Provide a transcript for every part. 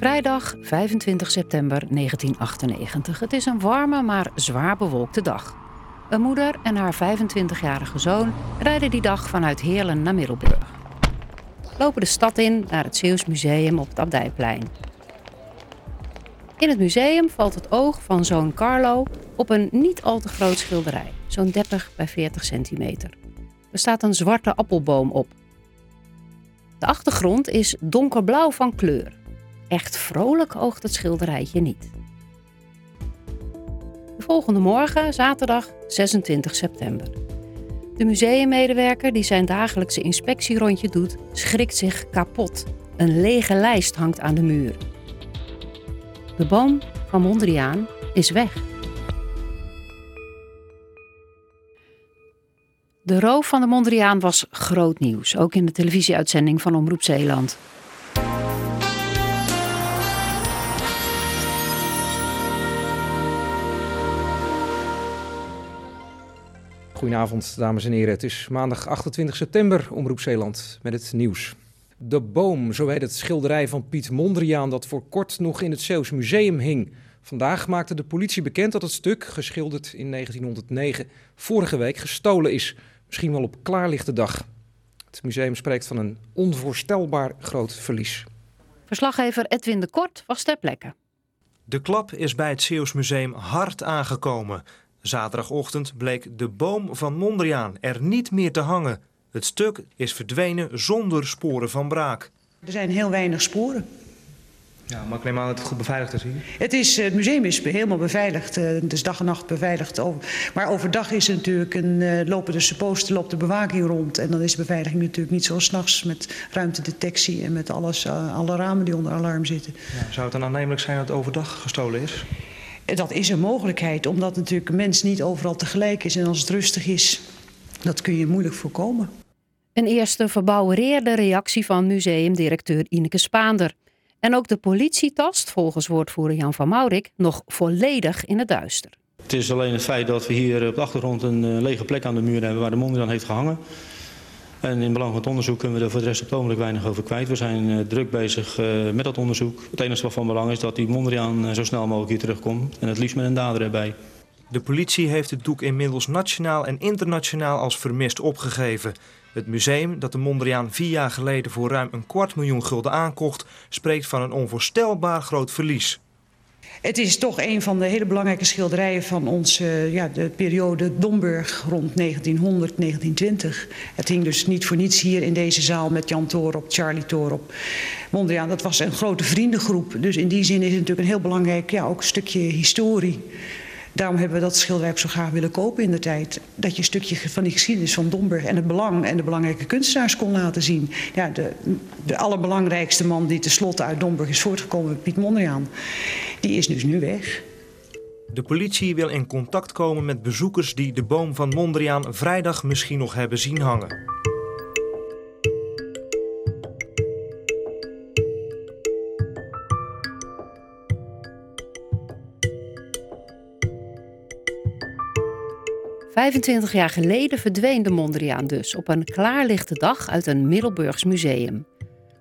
Vrijdag 25 september 1998. Het is een warme, maar zwaar bewolkte dag. Een moeder en haar 25-jarige zoon rijden die dag vanuit Heerlen naar Middelburg. Lopen de stad in naar het Zeeuws Museum op het Abdijplein. In het museum valt het oog van zoon Carlo op een niet al te groot schilderij, zo'n 30 bij 40 centimeter. Er staat een zwarte appelboom op. De achtergrond is donkerblauw van kleur. Echt vrolijk oogt het schilderijtje niet. De volgende morgen, zaterdag 26 september. De museummedewerker die zijn dagelijkse inspectierondje doet, schrikt zich kapot. Een lege lijst hangt aan de muur. De boom van Mondriaan is weg. De roof van de Mondriaan was groot nieuws, ook in de televisieuitzending van Omroep Zeeland. Goedenavond, dames en heren. Het is maandag 28 september, Omroep Zeeland, met het nieuws. De Boom, zo heet het schilderij van Piet Mondriaan dat voor kort nog in het Zeeuws Museum hing. Vandaag maakte de politie bekend dat het stuk, geschilderd in 1909, vorige week gestolen is. Misschien wel op klaarlichte dag. Het museum spreekt van een onvoorstelbaar groot verlies. Verslaggever Edwin de Kort was ter plekke. De klap is bij het Zeeuws Museum hard aangekomen. Zaterdagochtend bleek de boom van Mondriaan er niet meer te hangen. Het stuk is verdwenen zonder sporen van braak. Er zijn heel weinig sporen. Ja, maar ik neem aan dat het goed beveiligd is hier. Het, is, het museum is helemaal beveiligd, het is dag en nacht beveiligd. Maar overdag is er natuurlijk een, uh, lopen de supposten, loopt de bewaking rond. En dan is de beveiliging natuurlijk niet zoals s'nachts met ruimtedetectie en met alles, alle ramen die onder alarm zitten. Ja, zou het dan aannemelijk zijn dat het overdag gestolen is? Dat is een mogelijkheid, omdat natuurlijk een mens niet overal tegelijk is. En als het rustig is, dat kun je moeilijk voorkomen. Een eerste verbouwereerde reactie van museumdirecteur Ineke Spaander. En ook de politie tast, volgens woordvoerder Jan van Maurik, nog volledig in het duister. Het is alleen het feit dat we hier op de achtergrond een lege plek aan de muur hebben waar de Mondriaan heeft gehangen. En in belang van het onderzoek kunnen we er voor de rest op weinig over kwijt. We zijn uh, druk bezig uh, met dat onderzoek. Het enige wat van belang is dat die Mondriaan uh, zo snel mogelijk hier terugkomt. En het liefst met een dader erbij. De politie heeft het doek inmiddels nationaal en internationaal als vermist opgegeven. Het museum, dat de Mondriaan vier jaar geleden voor ruim een kwart miljoen gulden aankocht, spreekt van een onvoorstelbaar groot verlies. Het is toch een van de hele belangrijke schilderijen van onze, ja, de periode Domburg rond 1900, 1920. Het hing dus niet voor niets hier in deze zaal met Jan Toorop, Charlie Toorop. Mondriaan, dat was een grote vriendengroep. Dus in die zin is het natuurlijk een heel belangrijk, ja, ook stukje historie. Daarom hebben we dat schilderij ook zo graag willen kopen in de tijd. Dat je een stukje van die geschiedenis van Domburg en het belang en de belangrijke kunstenaars kon laten zien. Ja, de, de allerbelangrijkste man die tenslotte uit Domburg is voortgekomen, Piet Mondriaan, die is dus nu weg. De politie wil in contact komen met bezoekers die de boom van Mondriaan vrijdag misschien nog hebben zien hangen. ...25 jaar geleden verdween de Mondriaan dus... op een klaarlichte dag uit een Middelburgs museum.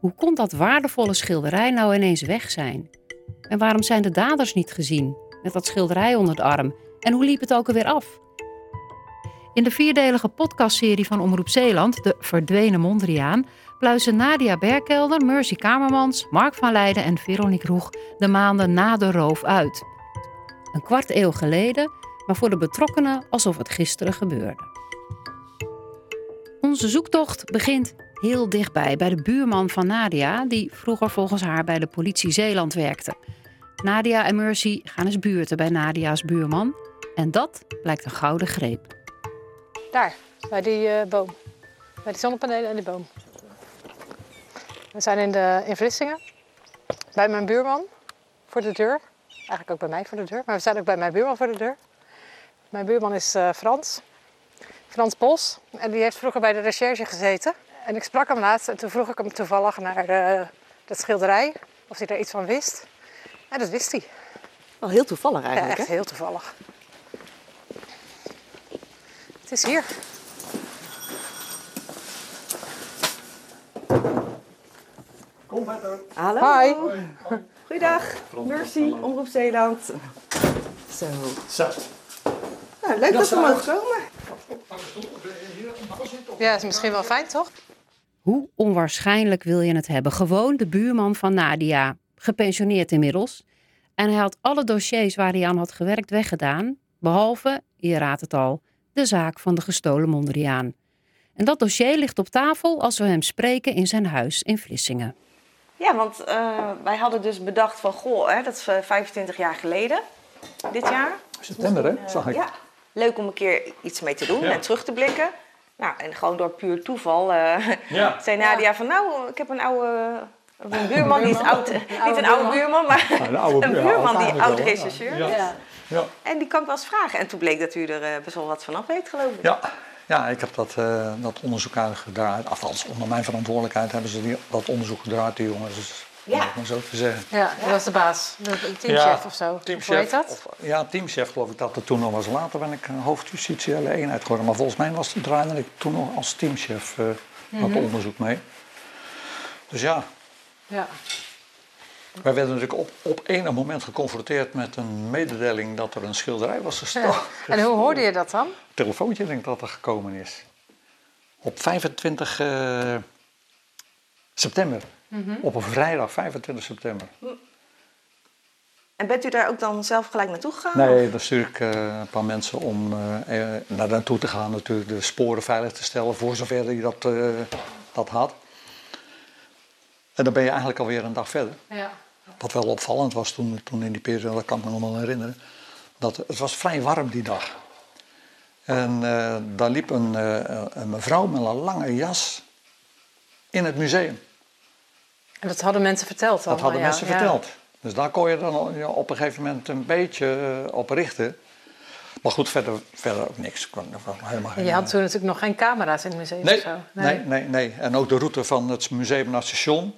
Hoe kon dat waardevolle schilderij nou ineens weg zijn? En waarom zijn de daders niet gezien, met dat schilderij onder de arm? En hoe liep het ook alweer af? In de vierdelige podcastserie van Omroep Zeeland, De Verdwenen Mondriaan, pluizen Nadia Berkelder, Mercy Kamermans, Mark van Leiden en Veronique Roeg de maanden na de roof uit. Een kwart eeuw geleden, maar voor de betrokkenen alsof het gisteren gebeurde. Onze zoektocht begint heel dichtbij, bij de buurman van Nadia, die vroeger volgens haar bij de politie Zeeland werkte. Nadia en Mercy gaan eens buurten bij Nadia's buurman. En dat blijkt een gouden greep. Daar, bij die uh, boom. Bij die zonnepanelen en die boom. We zijn in, de, in Vlissingen. Bij mijn buurman voor de deur. Eigenlijk ook bij mij voor de deur. Maar we zijn ook bij mijn buurman voor de deur. Mijn buurman is uh, Frans. Frans Bos. En die heeft vroeger bij de recherche gezeten. En ik sprak hem laatst en toen vroeg ik hem toevallig naar uh, dat schilderij. Of hij er iets van wist. Ja, dat wist hij. Wel heel toevallig eigenlijk, Ja, echt hè? heel toevallig. Het is hier. Kom verder. Hallo. Hi. Goeiedag. Mercy, Omroep Zeeland. Zo. Zo. Leuk dat we mogen komen. Ja, is misschien wel fijn, toch? Hoe onwaarschijnlijk wil je het hebben? Gewoon de buurman van Nadia, gepensioneerd inmiddels. En hij had alle dossiers waar hij aan had gewerkt weggedaan, behalve, je raadt het al, de zaak van de gestolen Mondriaan. En dat dossier ligt op tafel als we hem spreken in zijn huis in Vlissingen. Ja, want eh, wij hadden dus bedacht van, goh, hè, dat is eh, 25 jaar geleden, dit jaar. September, hè? Zag ik. Ja, leuk om een keer iets mee te doen Ja. en terug te blikken. Nou, en gewoon door puur toeval eh, Ja. zei Nadia van, nou, ik heb een oude... Een buurman, die is oud, niet een oude buurman, maar een oude een buurman die oud rechercheur Ja. is. Ja. En die kan ik wel eens vragen. En toen bleek dat u er eh, best wel wat vanaf weet, geloof ik. Ja. ja, ik heb dat, eh, dat onderzoek uitgedraaid. Althans, onder mijn verantwoordelijkheid hebben ze die, dat onderzoek gedraaid, die jongens. Dus, om Ja. het maar zo te zeggen. Ja, dat was de baas. Teamchef Ja, of zo. Teamchef, Hoe heet dat? of- ja, teamchef geloof ik dat het toen nog was. Later ben ik eh, hoofdjustitiële eenheid geworden. Maar volgens mij was het, draaide ik toen nog als teamchef eh dat onderzoek mee. Dus ja, Ja. wij werden natuurlijk op, op enig moment geconfronteerd met een mededeling dat er een schilderij was gestolen. ja. En hoe hoorde je dat dan? telefoontje denk ik dat er gekomen is. Op 25 eh, september. Op een vrijdag, 25 september. En bent u daar ook dan zelf gelijk naartoe gegaan? Nee, dan stuur ik eh, een paar mensen om eh, naar naartoe te gaan, natuurlijk de sporen veilig te stellen, voor zover hij dat, dat had. En dan ben je eigenlijk alweer een dag verder. Ja. Wat wel opvallend was toen, toen in die periode, dat kan ik me nog wel herinneren, dat het was vrij warm die dag. En daar liep een, een mevrouw met een lange jas in het museum. En dat hadden mensen verteld dan? Dat hadden mensen Ja. verteld. Dus daar kon je dan al- op een gegeven moment een beetje eh, op richten. Maar goed, verder, verder ook niks. Helemaal geen, je had eh, toen natuurlijk nog geen camera's in het museum nee, of zo? nee, nee, nee. En ook de route van het museum naar het station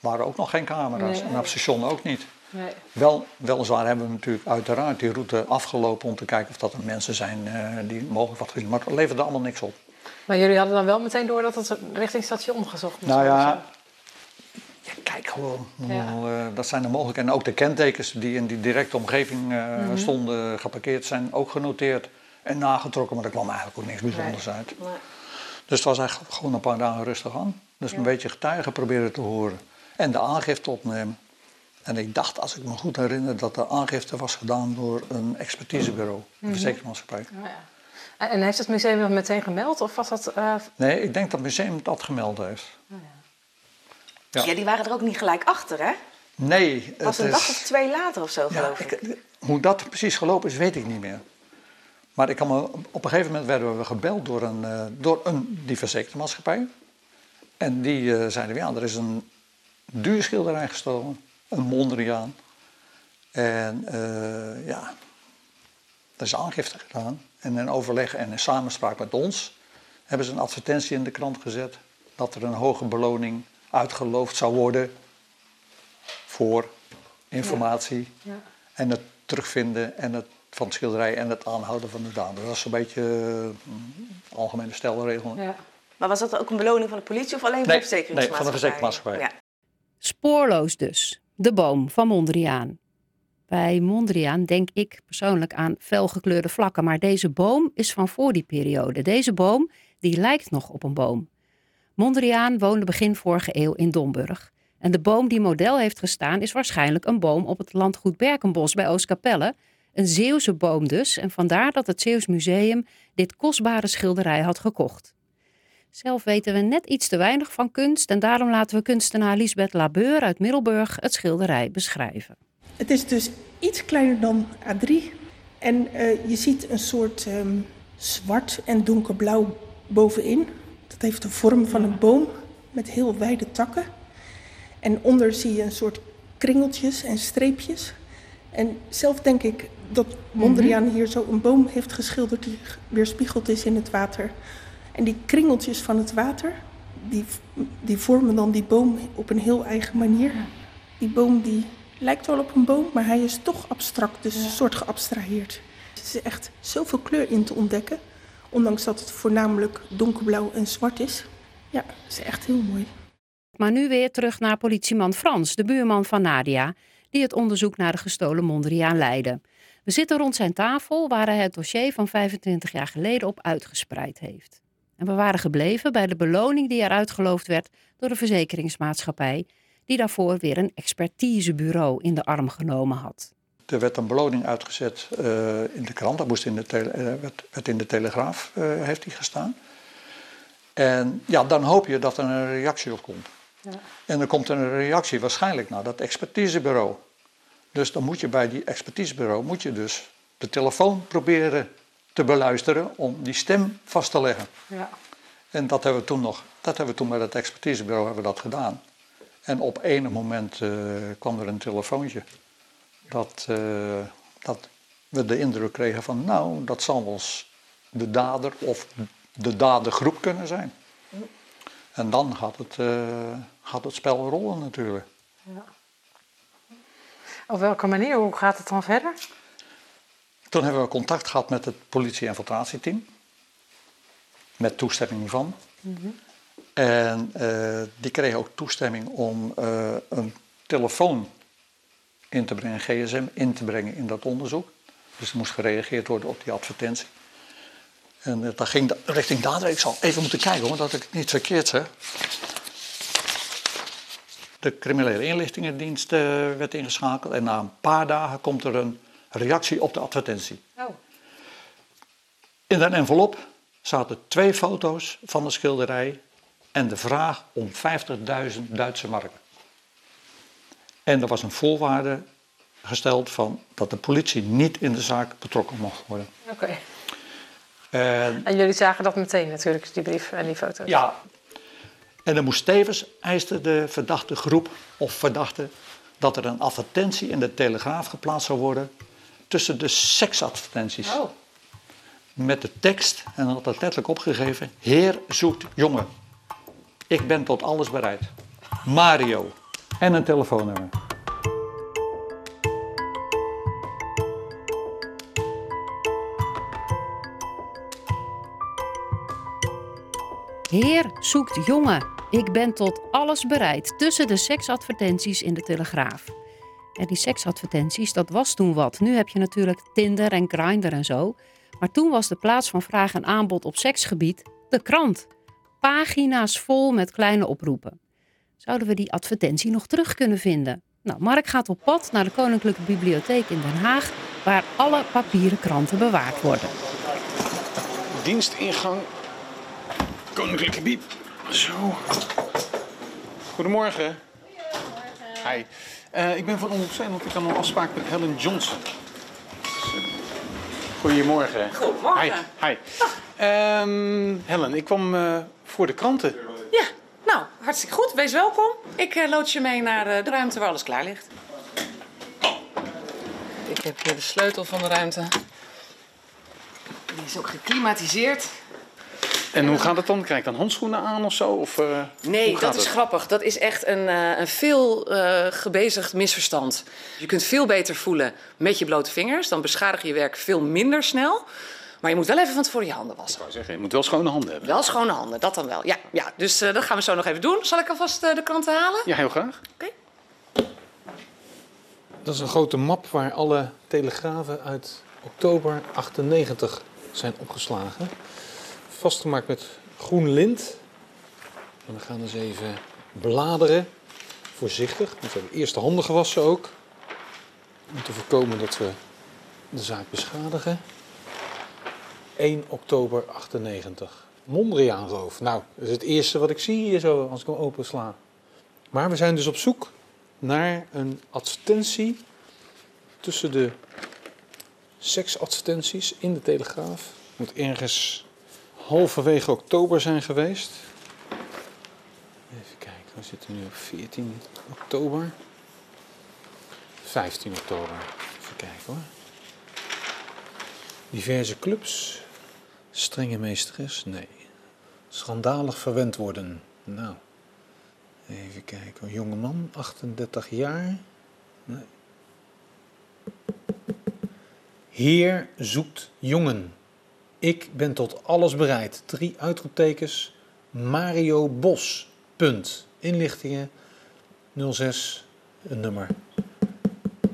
waren ook nog geen camera's. Nee. En naar het station ook niet. Nee. Wel, weliswaar hebben we natuurlijk uiteraard die route afgelopen om te kijken of dat er mensen zijn eh, die mogelijk wat gezien. Maar het leverde allemaal niks op. Maar jullie hadden dan wel meteen door dat het richting station gezocht moest Nou ja, kijk gewoon. Eh, dat zijn er mogelijk. En ook de kentekens die in die directe omgeving eh, Mhm. stonden geparkeerd zijn ook genoteerd en nagetrokken. Maar er kwam eigenlijk ook niks bijzonders uit. Nee. Dus het was eigenlijk gewoon een paar dagen rustig aan. Dus een beetje getuigen proberen te horen. En de aangifte opnemen. En ik dacht, als ik me goed herinner, dat de aangifte was gedaan door een expertisebureau, een verzekeringsmaatschappij. Oh, ja. En- heeft het museum dat meteen gemeld? Of was dat... eh, Nee, ik denk dat het museum dat gemeld heeft. Ja. Ja, die waren er ook niet gelijk achter, hè? Nee, Het was een is... dag of twee later of zo, Ja, geloof ik. ik, hoe dat precies gelopen is, weet ik niet meer. Maar ik kan me, op een gegeven moment werden we gebeld door een, eh, door een die. En die eh, zeiden, ja, er is een duur schilderij gestolen, een Mondriaan. En eh, ja, er is aangifte gedaan. En in overleg en in samenspraak met ons hebben ze een advertentie in de krant gezet dat er een hoge beloning uitgeloofd zou worden voor informatie Ja. en het terugvinden en het, van het schilderij en het aanhouden van de dader. Dat is een beetje uh, algemene stelregel. ja. Maar was dat ook een beloning van de politie of alleen van Nee, de verzekeringsmaatschappij? nee, van de verzekeringsmaatschappij. Ja. Spoorloos dus. De boom van Mondriaan. Bij Mondriaan denk ik persoonlijk aan felgekleurde vlakken, maar deze boom is van voor die periode. Deze boom die lijkt nog op een boom. Mondriaan woonde begin vorige eeuw in Domburg. En de boom die model heeft gestaan is waarschijnlijk een boom op het landgoed Berkenbos bij Oostkapelle. Een Zeeuwse boom dus, en vandaar dat het Zeeuws Museum dit kostbare schilderij had gekocht. Zelf weten we net iets te weinig van kunst en daarom laten we kunstenaar Lisbeth Labeur uit Middelburg het schilderij beschrijven. Het is dus iets kleiner dan A3 en uh, je ziet een soort um, zwart en donkerblauw bovenin. Dat heeft de vorm van een boom met heel wijde takken. En onder zie je een soort kringeltjes en streepjes. En zelf denk ik dat Mondriaan -hmm. hier zo een boom heeft geschilderd die weerspiegeld is in het water. En die kringeltjes van het water, die, die vormen dan die boom op een heel eigen manier. Die boom die lijkt wel op een boom, maar hij is toch abstract, dus ja. een soort geabstraheerd. Er is echt zoveel kleur in te ontdekken, ondanks dat het voornamelijk donkerblauw en zwart is. Ja, is echt heel mooi. Maar nu weer terug naar politieman Frans, de buurman van Nadia, die het onderzoek naar de gestolen Mondriaan leidde. We zitten rond zijn tafel waar hij het dossier van 25 jaar geleden op uitgespreid heeft. En we waren gebleven bij de beloning die er uitgeloofd werd door de verzekeringsmaatschappij, die daarvoor weer een expertisebureau in de arm genomen had. Er werd een beloning uitgezet uh, in de krant, dat moest in de tele, uh, werd, werd, in de Telegraaf, uh, heeft hij gestaan. En ja, dan hoop je dat er een reactie op komt. Ja. En dan komt er een reactie waarschijnlijk naar dat expertisebureau. Dus dan moet je bij die expertisebureau moet je dus de telefoon proberen te beluisteren om die stem vast te leggen. Ja. En dat hebben we toen nog, dat hebben we toen met het expertisebureau hebben we dat gedaan. En op enig moment kwam er een telefoontje dat, uh, dat we de indruk kregen van nou, dat zal wel eens de dader of de dadergroep kunnen zijn. En dan gaat het, uh, gaat het spel rollen natuurlijk. Ja. Op welke manier? Hoe gaat het dan verder? Toen hebben we contact gehad met het politie-infiltratieteam. Met toestemming van. Mm -hmm. En uh, die kregen ook toestemming om uh, een telefoon in te brengen, gsm in te brengen in dat onderzoek. Dus er moest gereageerd worden op die advertentie. En uh, dat ging richting dader. Ik zal even moeten kijken hoor, dat ik het niet verkeerd zeg. De criminele inlichtingendienst werd ingeschakeld en na een paar dagen komt er een reactie op de advertentie. Oh. In een envelop zaten twee foto's van de schilderij en de vraag om 50.000 Duitse marken. En er was een voorwaarde gesteld van dat de politie niet in de zaak betrokken mocht worden. Oké. En, en, jullie zagen dat meteen natuurlijk, die brief en die foto's? Ja. En dan moest tevens, eiste de verdachte groep of verdachte, dat er een advertentie in de Telegraaf geplaatst zou worden tussen de seksadvertenties. Oh. Met de tekst, en dat had het letterlijk opgegeven, Heer zoekt jongen. Ik ben tot alles bereid. Mario. En een telefoonnummer. Heer zoekt jongen. Ik ben tot alles bereid. Tussen de seksadvertenties in de Telegraaf. En die seksadvertenties, dat was toen wat. Nu heb je natuurlijk Tinder en Grindr en zo. Maar toen was de plaats van vraag en aanbod op seksgebied de krant. Pagina's vol met kleine oproepen. Zouden we die advertentie nog terug kunnen vinden? Nou, Mark gaat op pad naar de Koninklijke Bibliotheek in Den Haag, waar alle papieren kranten bewaard worden. Dienstingang Koninklijke Bib. Zo. Goedemorgen. Goedemorgen. Hi. Uh, ik ben van Omroep want Ik had een afspraak met Helen Johnson. Goedemorgen. Goedemorgen. Hi. Hi. Um, Helen, ik kwam uh, voor de kranten. Hartstikke goed. Wees welkom. Ik uh, lood je mee naar de ruimte waar alles klaar ligt. Ik heb hier de sleutel van de ruimte. Die is ook geklimatiseerd. En hoe gaat het dan? Krijg ik dan handschoenen aan of zo? Of, uh, nee, dat is grappig. Dat is echt een, uh, een veel uh, gebezigd misverstand. Je kunt veel beter voelen met je blote vingers. Dan beschadig je je werk veel minder snel. Maar je moet wel even van tevoren je handen wassen. Ik wou zeggen, je moet wel schone handen hebben. Wel schone handen, dat dan wel. Ja, ja. dus dat gaan we zo nog even doen. Zal ik alvast de kranten halen? Ja, heel graag. Oké. Okay. Dat is een grote map waar alle telegrafen uit oktober 98 zijn opgeslagen vastgemaakt met groen lint. En we gaan eens even bladeren. Voorzichtig, want we hebben eerst de handen gewassen ook. Om te voorkomen dat we de zaak beschadigen. 1 oktober 98. Mondriaanroof. Nou, dat is het eerste wat ik zie hier zo als ik hem opensla. Maar we zijn dus op zoek naar een advertentie tussen de seksadvertenties in de Telegraaf. Moet ergens halverwege oktober zijn geweest. Even kijken, we zitten nu op 14 oktober. 15 oktober. Even kijken hoor. Diverse clubs. Strenge meesteres? Nee. Schandalig verwend worden? Nou. Even kijken. Jonge man, 38 jaar. Nee. Heer zoekt jongen. Ik ben tot alles bereid. Drie uitroeptekens. Mario Bos. Punt. inlichtingen 06, een nummer.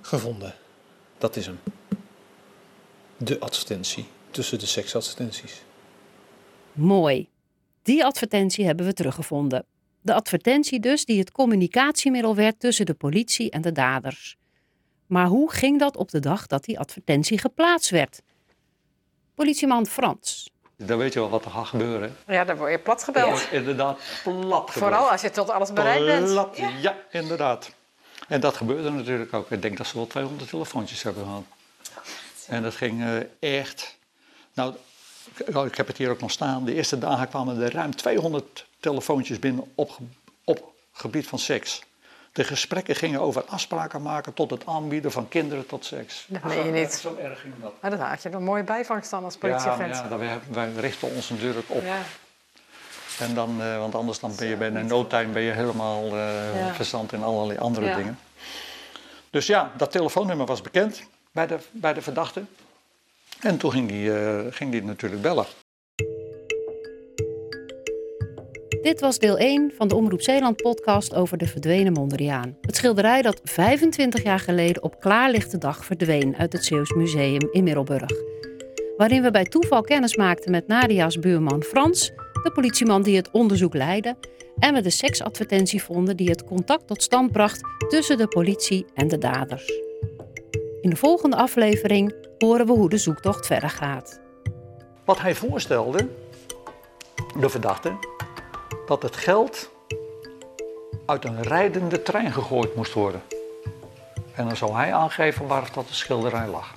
Gevonden. Dat is hem. De advertentie tussen de seksadvertenties. Mooi. Die advertentie hebben we teruggevonden. De advertentie dus die het communicatiemiddel werd tussen de politie en de daders. Maar hoe ging dat op de dag dat die advertentie geplaatst werd? Politieman Frans. Dan weet je wel wat er gaat gebeuren. Ja, dan word je plat gebeld. Ja, inderdaad, plat Vooral als je tot alles bereid bent. Plat, ja. inderdaad. En dat gebeurde natuurlijk ook. Ik denk dat ze wel 200 telefoontjes hebben gehad. En dat ging uh, echt... Nou, ik heb het hier ook nog staan. De eerste dagen kwamen er ruim 200 telefoontjes binnen op, op gebied van seks. De gesprekken gingen over afspraken maken tot het aanbieden van kinderen tot seks. Dat meen je niet. Zo erg ging dat. Maar dan had je een mooie bijvangst dan als politieagent. Ja, ja wij, wij, richten ons natuurlijk op. Ja. En dan, uh, want anders dan ben je binnen no time ben je helemaal uh, ja. verstand in allerlei andere ja. dingen. Dus ja, dat telefoonnummer was bekend bij de, bij de verdachte. En toen ging die, uh, ging natuurlijk bellen. Dit was deel 1 van de Omroep Zeeland podcast over de verdwenen Mondriaan. Het schilderij dat 25 jaar geleden op klaarlichte dag verdween uit het Zeeuws Museum in Middelburg. Waarin we bij toeval kennis maakten met Nadia's buurman Frans, de politieman die het onderzoek leidde, en we de seksadvertentie vonden die het contact tot stand bracht tussen de politie en de daders. In de volgende aflevering horen we hoe de zoektocht verder gaat. Wat hij voorstelde, de verdachte, dat het geld uit een rijdende trein gegooid moest worden. En dan zou hij aangeven waar dat de schilderij lag.